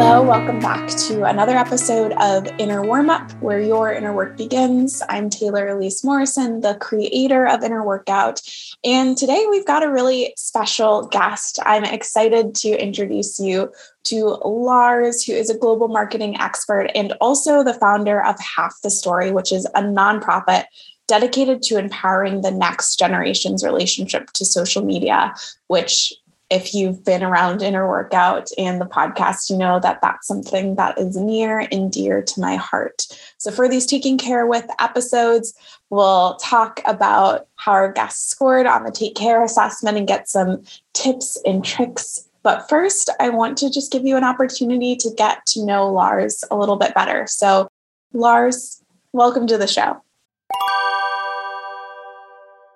Hello, welcome back to another episode of Inner Workout, where your inner work begins. I'm Taylor Elyse Morrison, the creator of Inner Workout. And today we've got a really special guest. I'm excited to introduce you to Lars, who is a global marketing expert and also the founder of Half the Story, which is a nonprofit dedicated to empowering the next generation's relationship to social media, which if you've been around inner workout and the podcast, you know that that's something that is near and dear to my heart. So, for these taking care with episodes, we'll talk about how our guests scored on the take care assessment and get some tips and tricks. But first, I want to just give you an opportunity to get to know Lars a little bit better. So, Lars, welcome to the show.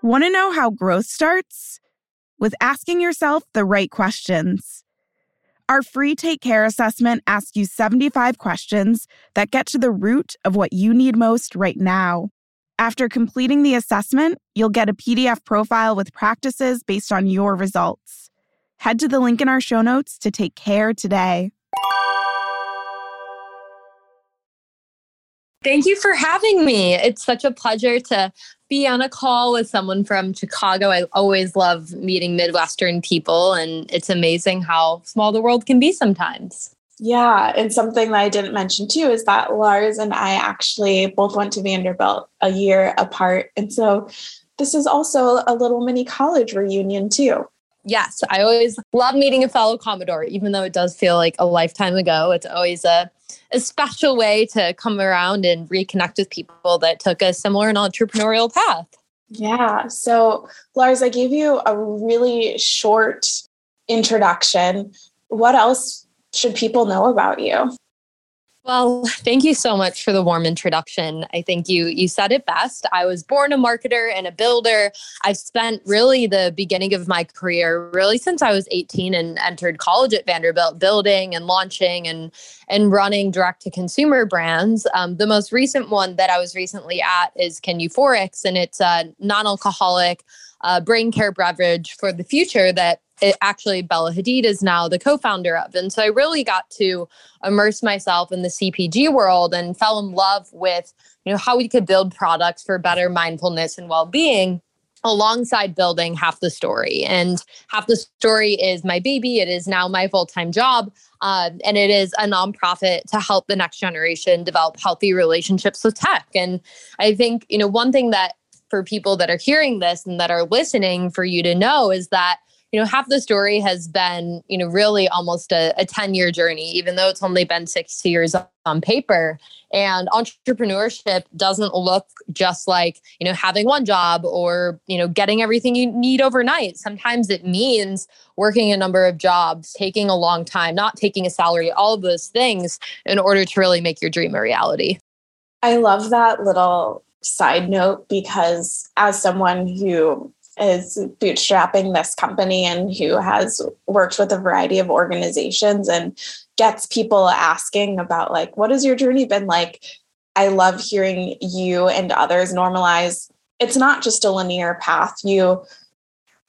Want to know how growth starts? with asking yourself the right questions. Our free Take Care assessment asks you 75 questions that get to the root of what you need most right now. After completing the assessment, you'll get a PDF profile with practices based on your results. Head to the link in our show notes to take care today. Thank you for having me. It's such a pleasure to be on a call with someone from Chicago. I always love meeting Midwestern people, and it's amazing how small the world can be sometimes. Yeah. And something that I didn't mention too is that Lars and I actually both went to Vanderbilt a year apart. And so this is also a little mini college reunion too. Yes, I always love meeting a fellow Commodore, even though it does feel like a lifetime ago. It's always a a special way to come around and reconnect with people that took a similar and entrepreneurial path. Yeah. So, Lars, I gave you a really short introduction. What else should people know about you? Well, thank you so much for the warm introduction. I think you you said it best. I was born a marketer and a builder. I've spent really the beginning of my career really since I was 18 and entered college at Vanderbilt building and launching and and running direct to consumer brands. Um, the most recent one that I was recently at is Kin Euphorics and it's a non-alcoholic uh, brain care beverage for the future that it actually Bella Hadid is now the co-founder of. And so I really got to immerse myself in the CPG world and fell in love with, you know, how we could build products for better mindfulness and well-being alongside building half the story. And half the story is my baby. It is now my full-time job. Uh, and it is a nonprofit to help the next generation develop healthy relationships with tech. And I think, you know, one thing that for people that are hearing this and that are listening for you to know is that you know half the story has been you know really almost a, a 10 year journey even though it's only been six years on paper. And entrepreneurship doesn't look just like you know having one job or you know getting everything you need overnight. Sometimes it means working a number of jobs taking a long time not taking a salary all of those things in order to really make your dream a reality. I love that little side note because as someone who is bootstrapping this company and who has worked with a variety of organizations and gets people asking about like what has your journey been like? I love hearing you and others normalize it's not just a linear path. You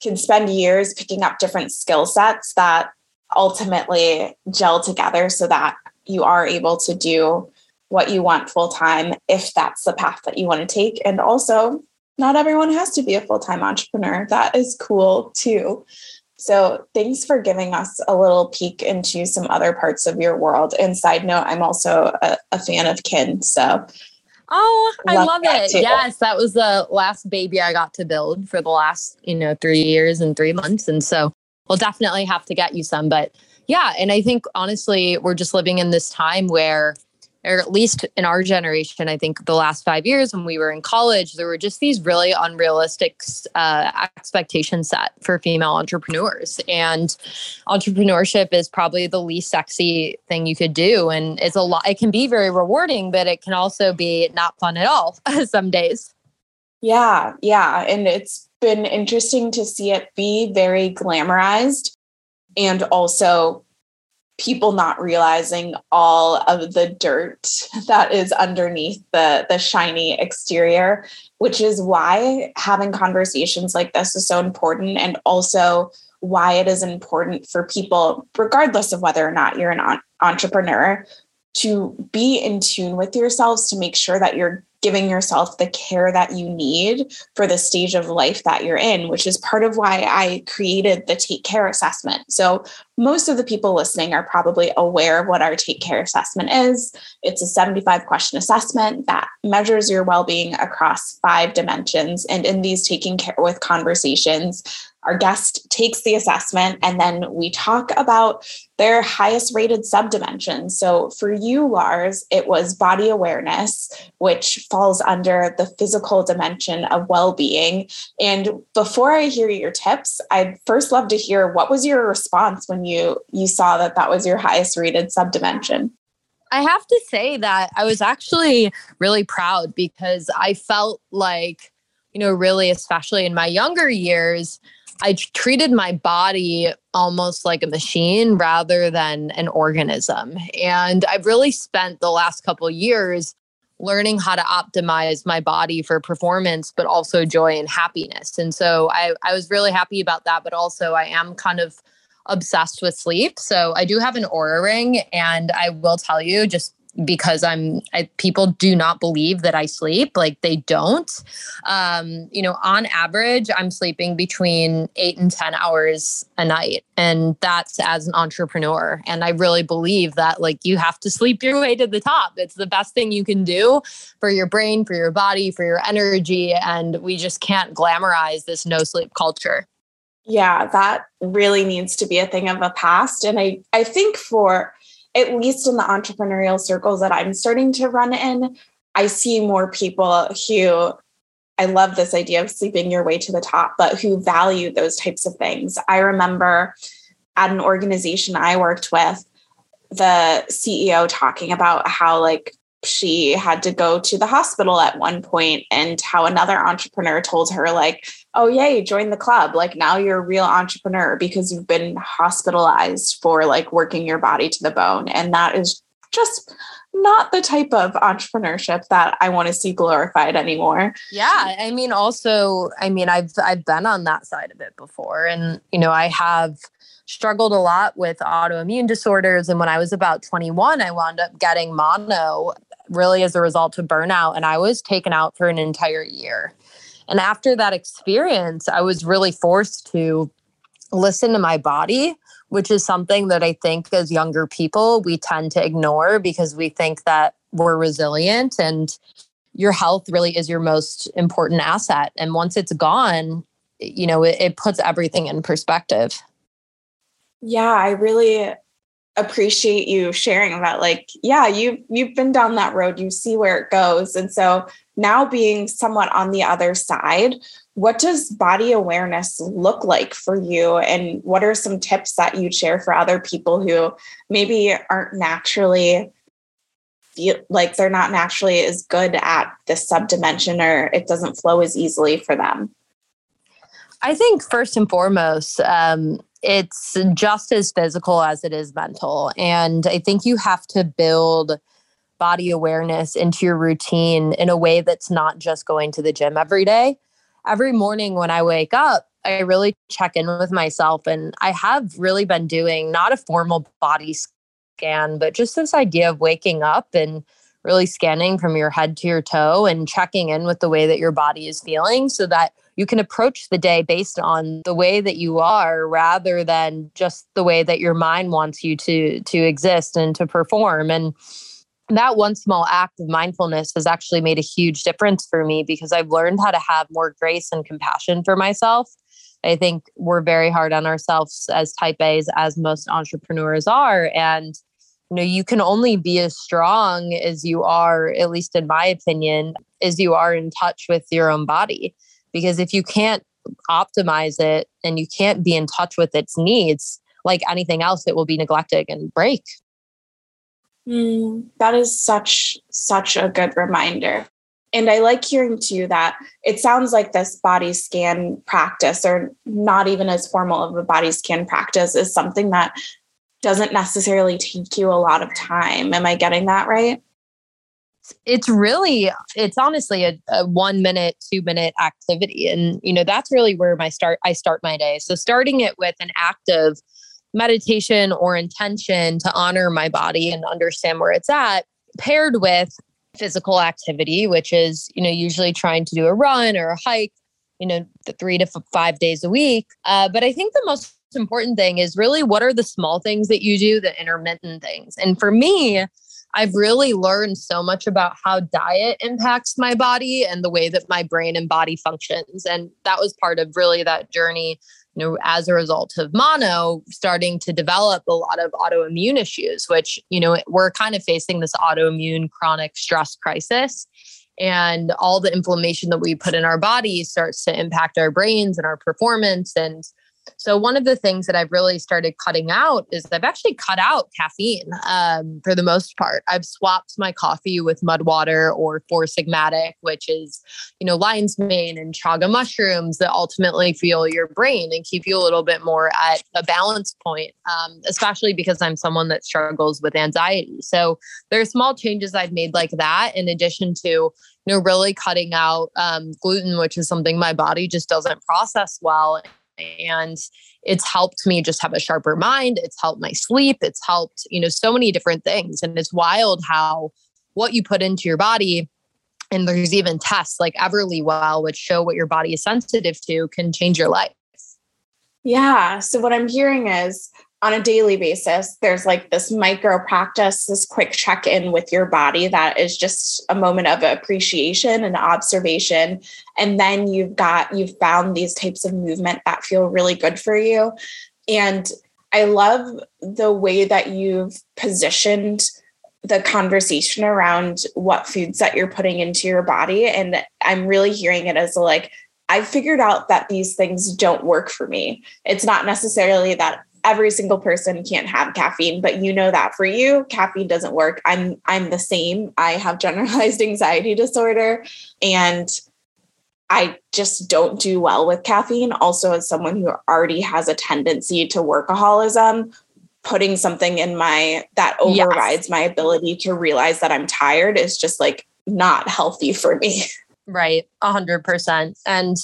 can spend years picking up different skill sets that ultimately gel together so that you are able to do what you want full time if that's the path that you want to take and also not everyone has to be a full time entrepreneur. That is cool too. So, thanks for giving us a little peek into some other parts of your world. And side note, I'm also a, a fan of kin. So, oh, I love, love it. Too. Yes, that was the last baby I got to build for the last, you know, three years and three months. And so, we'll definitely have to get you some. But yeah, and I think honestly, we're just living in this time where or at least in our generation, I think the last five years when we were in college, there were just these really unrealistic uh, expectations set for female entrepreneurs. And entrepreneurship is probably the least sexy thing you could do. And it's a lot, it can be very rewarding, but it can also be not fun at all some days. Yeah, yeah. And it's been interesting to see it be very glamorized and also people not realizing all of the dirt that is underneath the the shiny exterior which is why having conversations like this is so important and also why it is important for people regardless of whether or not you're an entrepreneur to be in tune with yourselves to make sure that you're giving yourself the care that you need for the stage of life that you're in, which is part of why I created the Take Care assessment. So, most of the people listening are probably aware of what our Take Care assessment is. It's a 75 question assessment that measures your well being across five dimensions. And in these Taking Care with conversations, our guest takes the assessment and then we talk about their highest rated subdimensions. So for you, Lars, it was body awareness, which falls under the physical dimension of well being. And before I hear your tips, I'd first love to hear what was your response when you, you saw that that was your highest rated subdimension? I have to say that I was actually really proud because I felt like, you know, really, especially in my younger years, I treated my body almost like a machine rather than an organism. And I've really spent the last couple years learning how to optimize my body for performance, but also joy and happiness. And so I, I was really happy about that. But also, I am kind of obsessed with sleep. So I do have an Oura ring. And I will tell you, just because I'm I, people do not believe that I sleep like they don't. Um you know on average I'm sleeping between 8 and 10 hours a night and that's as an entrepreneur. And I really believe that like you have to sleep your way to the top. It's the best thing you can do for your brain for your body for your energy and we just can't glamorize this no sleep culture. Yeah that really needs to be a thing of the past. And I I think for at least in the entrepreneurial circles that I'm starting to run in, I see more people who I love this idea of sleeping your way to the top, but who value those types of things. I remember at an organization I worked with, the CEO talking about how, like, she had to go to the hospital at one point and how another entrepreneur told her like oh yay join the club like now you're a real entrepreneur because you've been hospitalized for like working your body to the bone and that is just not the type of entrepreneurship that I want to see glorified anymore. Yeah, I mean also I mean I've I've been on that side of it before and you know I have struggled a lot with autoimmune disorders and when I was about 21 I wound up getting mono really as a result of burnout. And I was taken out for an entire year. And after that experience, I was really forced to listen to my body, which is something that I think as younger people, we tend to ignore because we think that we're resilient and your health really is your most important asset. And once it's gone, you know, it, it puts everything in perspective. Yeah, I really appreciate you sharing that like yeah you've you've been down that road you see where it goes and so now being somewhat on the other side what does body awareness look like for you and what are some tips that you'd share for other people who maybe aren't naturally feel like they're not naturally as good at this subdimension or it doesn't flow as easily for them i think first and foremost um, it's just as physical as it is mental. And I think you have to build body awareness into your routine in a way that's not just going to the gym every day. Every morning when I wake up, I really check in with myself. And I have really been doing not a formal body scan, but just this idea of waking up and really scanning from your head to your toe and checking in with the way that your body is feeling so that you can approach the day based on the way that you are rather than just the way that your mind wants you to to exist and to perform and that one small act of mindfulness has actually made a huge difference for me because I've learned how to have more grace and compassion for myself. I think we're very hard on ourselves as type A's, as most entrepreneurs are. And, you know, you can only be as strong as you are, at least in my opinion, as you are in touch with your own body because if you can't optimize it and you can't be in touch with its needs like anything else it will be neglected and break mm, that is such such a good reminder and i like hearing too that it sounds like this body scan practice or not even as formal of a body scan practice is something that doesn't necessarily take you a lot of time. Am I getting that right? it's really it's honestly a, a, one minute two minute activity and you know that's really where my start i start my day so starting it with an active meditation or intention to honor my body and understand where it's at paired with physical activity which is you know usually trying to do a run or a hike you know the three to five days a week uh, but i think the most important thing is really what are the small things that you do the intermittent things and for me I've really learned so much about how diet impacts my body and the way that my brain and body functions. And that was part of really that journey, you know, as a result of mono starting to develop a lot of autoimmune issues, which, you know, we're kind of facing this autoimmune chronic stress crisis. And all the inflammation that we put in our body starts to impact our brains and our performance. And so one of the things that I've really started cutting out is I've actually cut out caffeine um, for the most part. I've swapped my coffee with mud water or Four Sigmatic, which is, you know, lion's mane and chaga mushrooms that ultimately fuel your brain and keep you a little bit more at a balance point, um, especially because I'm someone that struggles with anxiety. So there are small changes I've made like that, in addition to, you know, really cutting out um, gluten, which is something my body just doesn't process well and it's helped me just have a sharper mind it's helped my sleep it's helped you know so many different things and it's wild how what you put into your body and there's even tests like Everlywell which show what your body is sensitive to can change your life. Yeah so what i'm hearing is on a daily basis, there's like this micro practice, this quick check in with your body that is just a moment of appreciation and observation. And then you've got, you've found these types of movement that feel really good for you. And I love the way that you've positioned the conversation around what foods that you're putting into your body. And I'm really hearing it as like, I figured out that these things don't work for me. It's not necessarily that every single person can't have caffeine but you know that for you caffeine doesn't work. I'm i'm the same. I have generalized anxiety disorder and i just don't do well with caffeine. Also as someone who already has a tendency to workaholism putting something in my that overrides yes. my ability to realize that i'm tired is just like not healthy for me. Right. A hundred percent. And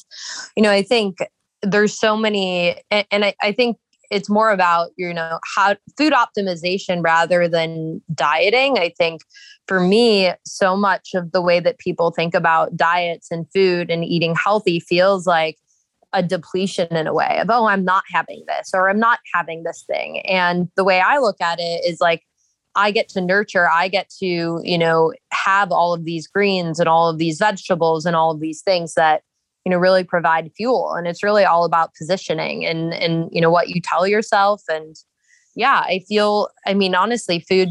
you know i think there's so many and, and I, I think it's more about you know how food optimization rather than dieting. I think for me so much of the way that people think about diets and food and eating healthy feels like a depletion in a way of oh i'm not having this or i'm not having this thing. And the way i look at it is like i get to nurture i get to you know have all of these greens and all of these vegetables and all of these things that you know really provide fuel and it's really all about positioning and and you know what you tell yourself and yeah i feel i mean honestly food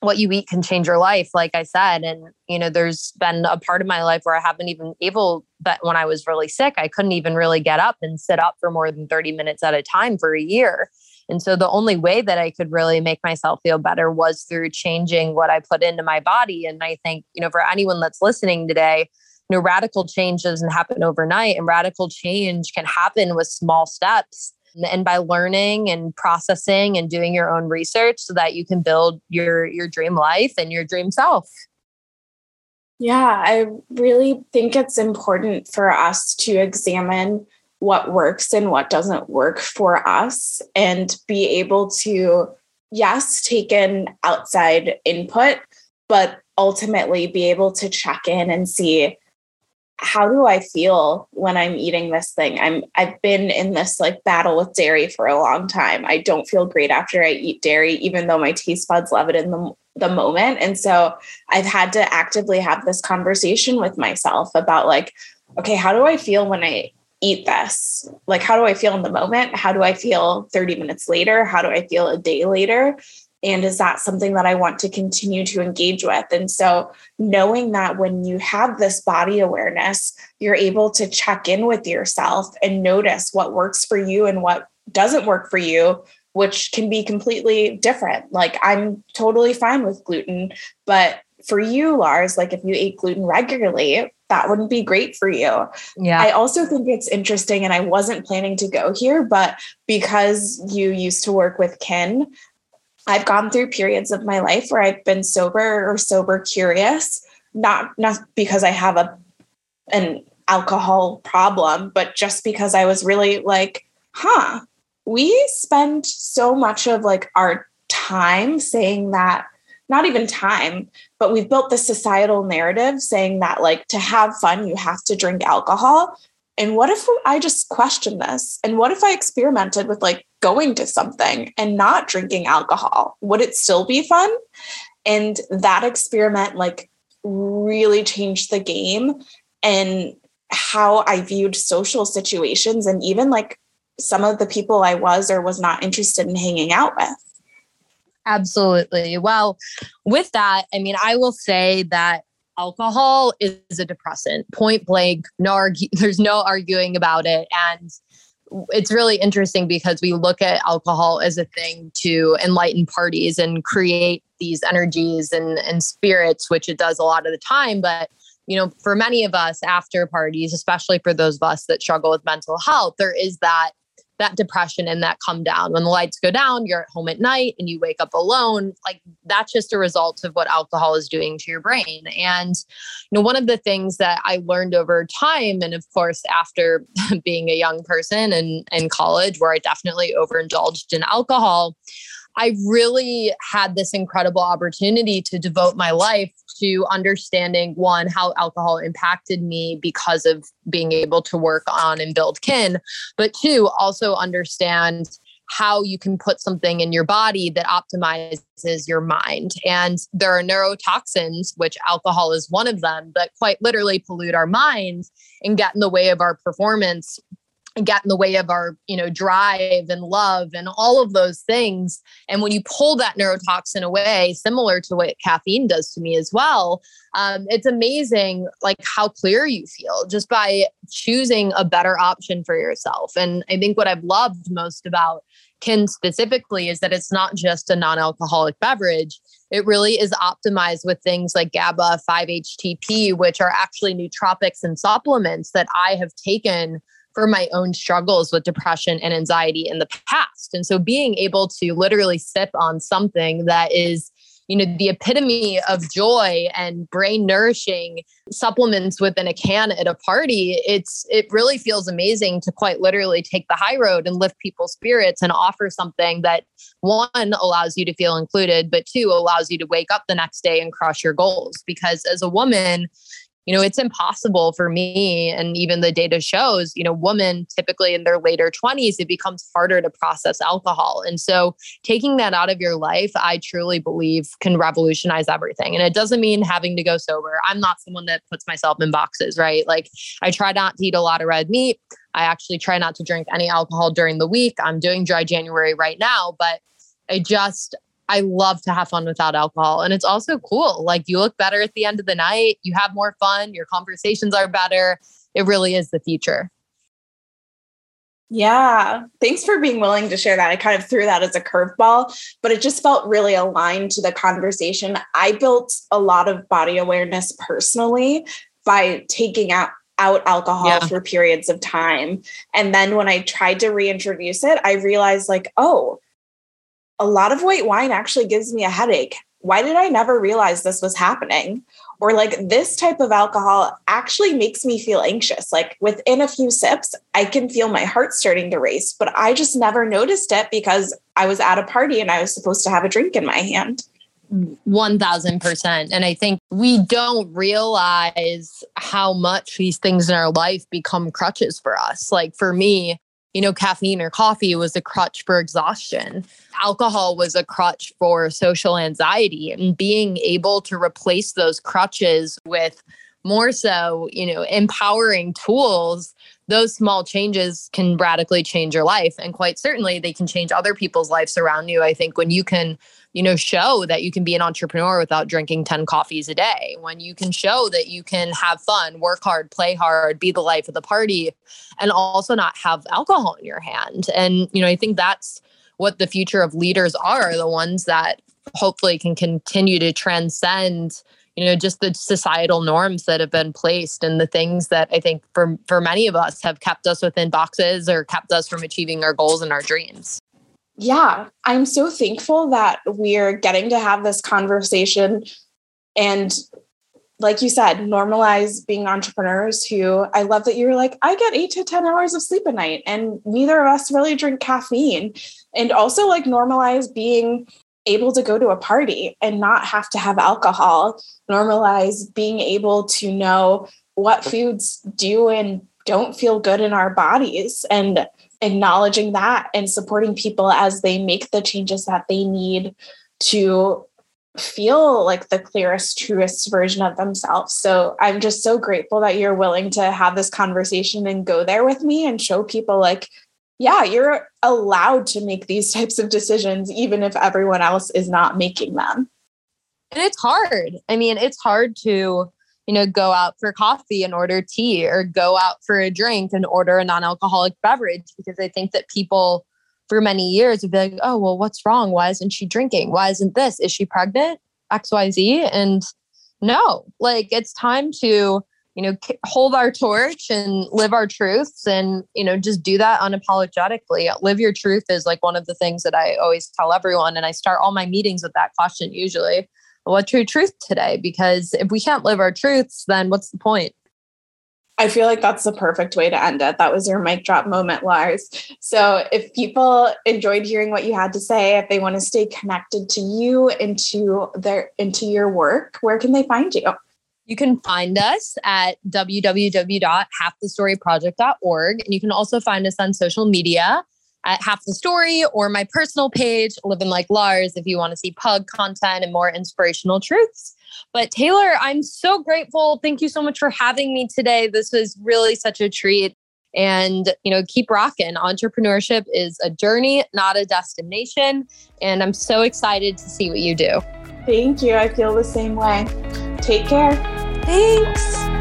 what you eat can change your life like i said and you know there's been a part of my life where i haven't even able but when i was really sick i couldn't even really get up and sit up for more than 30 minutes at a time for a year and so the only way that i could really make myself feel better was through changing what i put into my body and i think you know for anyone that's listening today you know radical change doesn't happen overnight and radical change can happen with small steps and by learning and processing and doing your own research so that you can build your your dream life and your dream self. Yeah i really think it's important for us to examine what works and what doesn't work for us and be able to yes take in outside input but ultimately be able to check in and see how do I feel when I'm eating this thing? I'm I've been in this like battle with dairy for a long time. I don't feel great after I eat dairy, even though my taste buds love it in the, the moment. And so I've had to actively have this conversation with myself about like, okay, how do I feel when I eat this? Like, how do I feel in the moment? How do I feel 30 minutes later? How do I feel a day later? And is that something that I want to continue to engage with? And so, knowing that when you have this body awareness, you're able to check in with yourself and notice what works for you and what doesn't work for you, which can be completely different. Like, I'm totally fine with gluten, but for you, Lars, like if you ate gluten regularly, that wouldn't be great for you. Yeah. I also think it's interesting, and I wasn't planning to go here, but because you used to work with Kin, I've gone through periods of my life where I've been sober or sober curious, not not because I have a an alcohol problem, but just because I was really like, huh, we spend so much of like our time saying that not even time, but we've built this societal narrative saying that like to have fun, you have to drink alcohol. And what if I just questioned this? And what if I experimented with like going to something and not drinking alcohol? Would it still be fun? And that experiment like really changed the game and how I viewed social situations and even like some of the people I was or was not interested in hanging out with. Absolutely. Well, with that, I mean, I will say that alcohol is a depressant, point blank. No, argue, there's no arguing about it, and it's really interesting because we look at alcohol as a thing to enlighten parties and create these energies and, and spirits, which it does a lot of the time. But you know, for many of us after parties, especially for those of us that struggle with mental health, there is that that depression and that come down. When the lights go down, you're at home at night and you wake up alone. Like that's just a result of what alcohol is doing to your brain. And, you know, one of the things that I learned over time, and of course, after being a young person and in college, where I definitely overindulged in alcohol, I really had this incredible opportunity to devote my life to understanding one, how alcohol impacted me because of being able to work on and build kin, but two, also understand how you can put something in your body that optimizes your mind. And there are neurotoxins, which alcohol is one of them, that quite literally pollute our minds and get in the way of our performance get in the way of our you know drive and love and all of those things. And when you pull that neurotoxin away similar to what caffeine does to me as well um, it's amazing like how clear you feel just by choosing a better option for yourself. And i think what i've loved most about kin specifically is that it's not just a non-alcoholic beverage. It really is optimized with things like GABA, 5-HTP, which are actually nootropics and supplements that I have taken for my own struggles with depression and anxiety in the past. And so being able to literally sip on something that is you know the epitome of joy and brain nourishing supplements within a can at a party it's it really feels amazing to quite literally take the high road and lift people's spirits and offer something that one allows you to feel included but two allows you to wake up the next day and crush your goals because as a woman you know it's impossible for me and even the data shows you know women typically in their later 20s it becomes harder to process alcohol. And so taking that out of your life i truly believe can revolutionize everything. And it doesn't mean having to go sober. I'm not someone that puts myself in boxes right? Like i try not to eat a lot of red meat. I actually try not to drink any alcohol during the week. I'm doing dry january right now but I just I love to have fun without alcohol. And it's also cool. Like you look better at the end of the night, you have more fun, your conversations are better. It really is the future. Yeah. Thanks for being willing to share that. I kind of threw that as a curveball, but it just felt really aligned to the conversation. I built a lot of body awareness personally by taking out out alcohol yeah. for periods of time. And then when I tried to reintroduce it, I realized like, oh, a lot of white wine actually gives me a headache. Why did I never realize this was happening? Or like this type of alcohol actually makes me feel anxious. Like within a few sips, I can feel my heart starting to race, but I just never noticed it because I was at a party and I was supposed to have a drink in my hand. 1000%. And I think we don't realize how much these things in our life become crutches for us. Like for me, you know, caffeine or coffee was a crutch for exhaustion. Alcohol was a crutch for social anxiety. And being able to replace those crutches with more so, you know, empowering tools, those small changes can radically change your life. And quite certainly they can change other people's lives around you. I think when you can you know show that you can be an entrepreneur without drinking 10 coffees a day when you can show that you can have fun work hard play hard be the life of the party and also not have alcohol in your hand and you know i think that's what the future of leaders are the ones that hopefully can continue to transcend you know just the societal norms that have been placed and the things that i think for for many of us have kept us within boxes or kept us from achieving our goals and our dreams yeah, I'm so thankful that we're getting to have this conversation and like you said, normalize being entrepreneurs who I love that you're like, I get eight to 10 hours of sleep a night, and neither of us really drink caffeine. And also, like, normalize being able to go to a party and not have to have alcohol, normalize being able to know what foods do and don't feel good in our bodies and acknowledging that and supporting people as they make the changes that they need to feel like the clearest, truest version of themselves. So I'm just so grateful that you're willing to have this conversation and go there with me and show people like, yeah, you're allowed to make these types of decisions, even if everyone else is not making them. And it's hard. I mean, it's hard to, you know, go out for coffee and order tea or go out for a drink and order a non alcoholic beverage because I think that people for many years would be like, oh, well, what's wrong? Why isn't she drinking? Why isn't this? Is she pregnant? XYZ. And no, like it's time to, you know, hold our torch and live our truths and, you know, just do that unapologetically. Live your truth is like one of the things that I always tell everyone. And I start all my meetings with that question usually. What's your truth today? Because if we can't live our truths, then what's the point? I feel like that's the perfect way to end it. That was your mic drop moment, Lars. So, if people enjoyed hearing what you had to say, if they want to stay connected to you into their into your work, where can they find you? You can find us at www.halfthestoryproject.org and you can also find us on social media at Half the Story or my personal page, Living Like Lars, if you want to see pug content and more inspirational truths. But Taylor, I'm so grateful. Thank you so much for having me today. This was really such a treat. And, you know, keep rocking. Entrepreneurship is a journey, not a destination. And I'm so excited to see what you do. Thank you. I feel the same way. Take care. Thanks.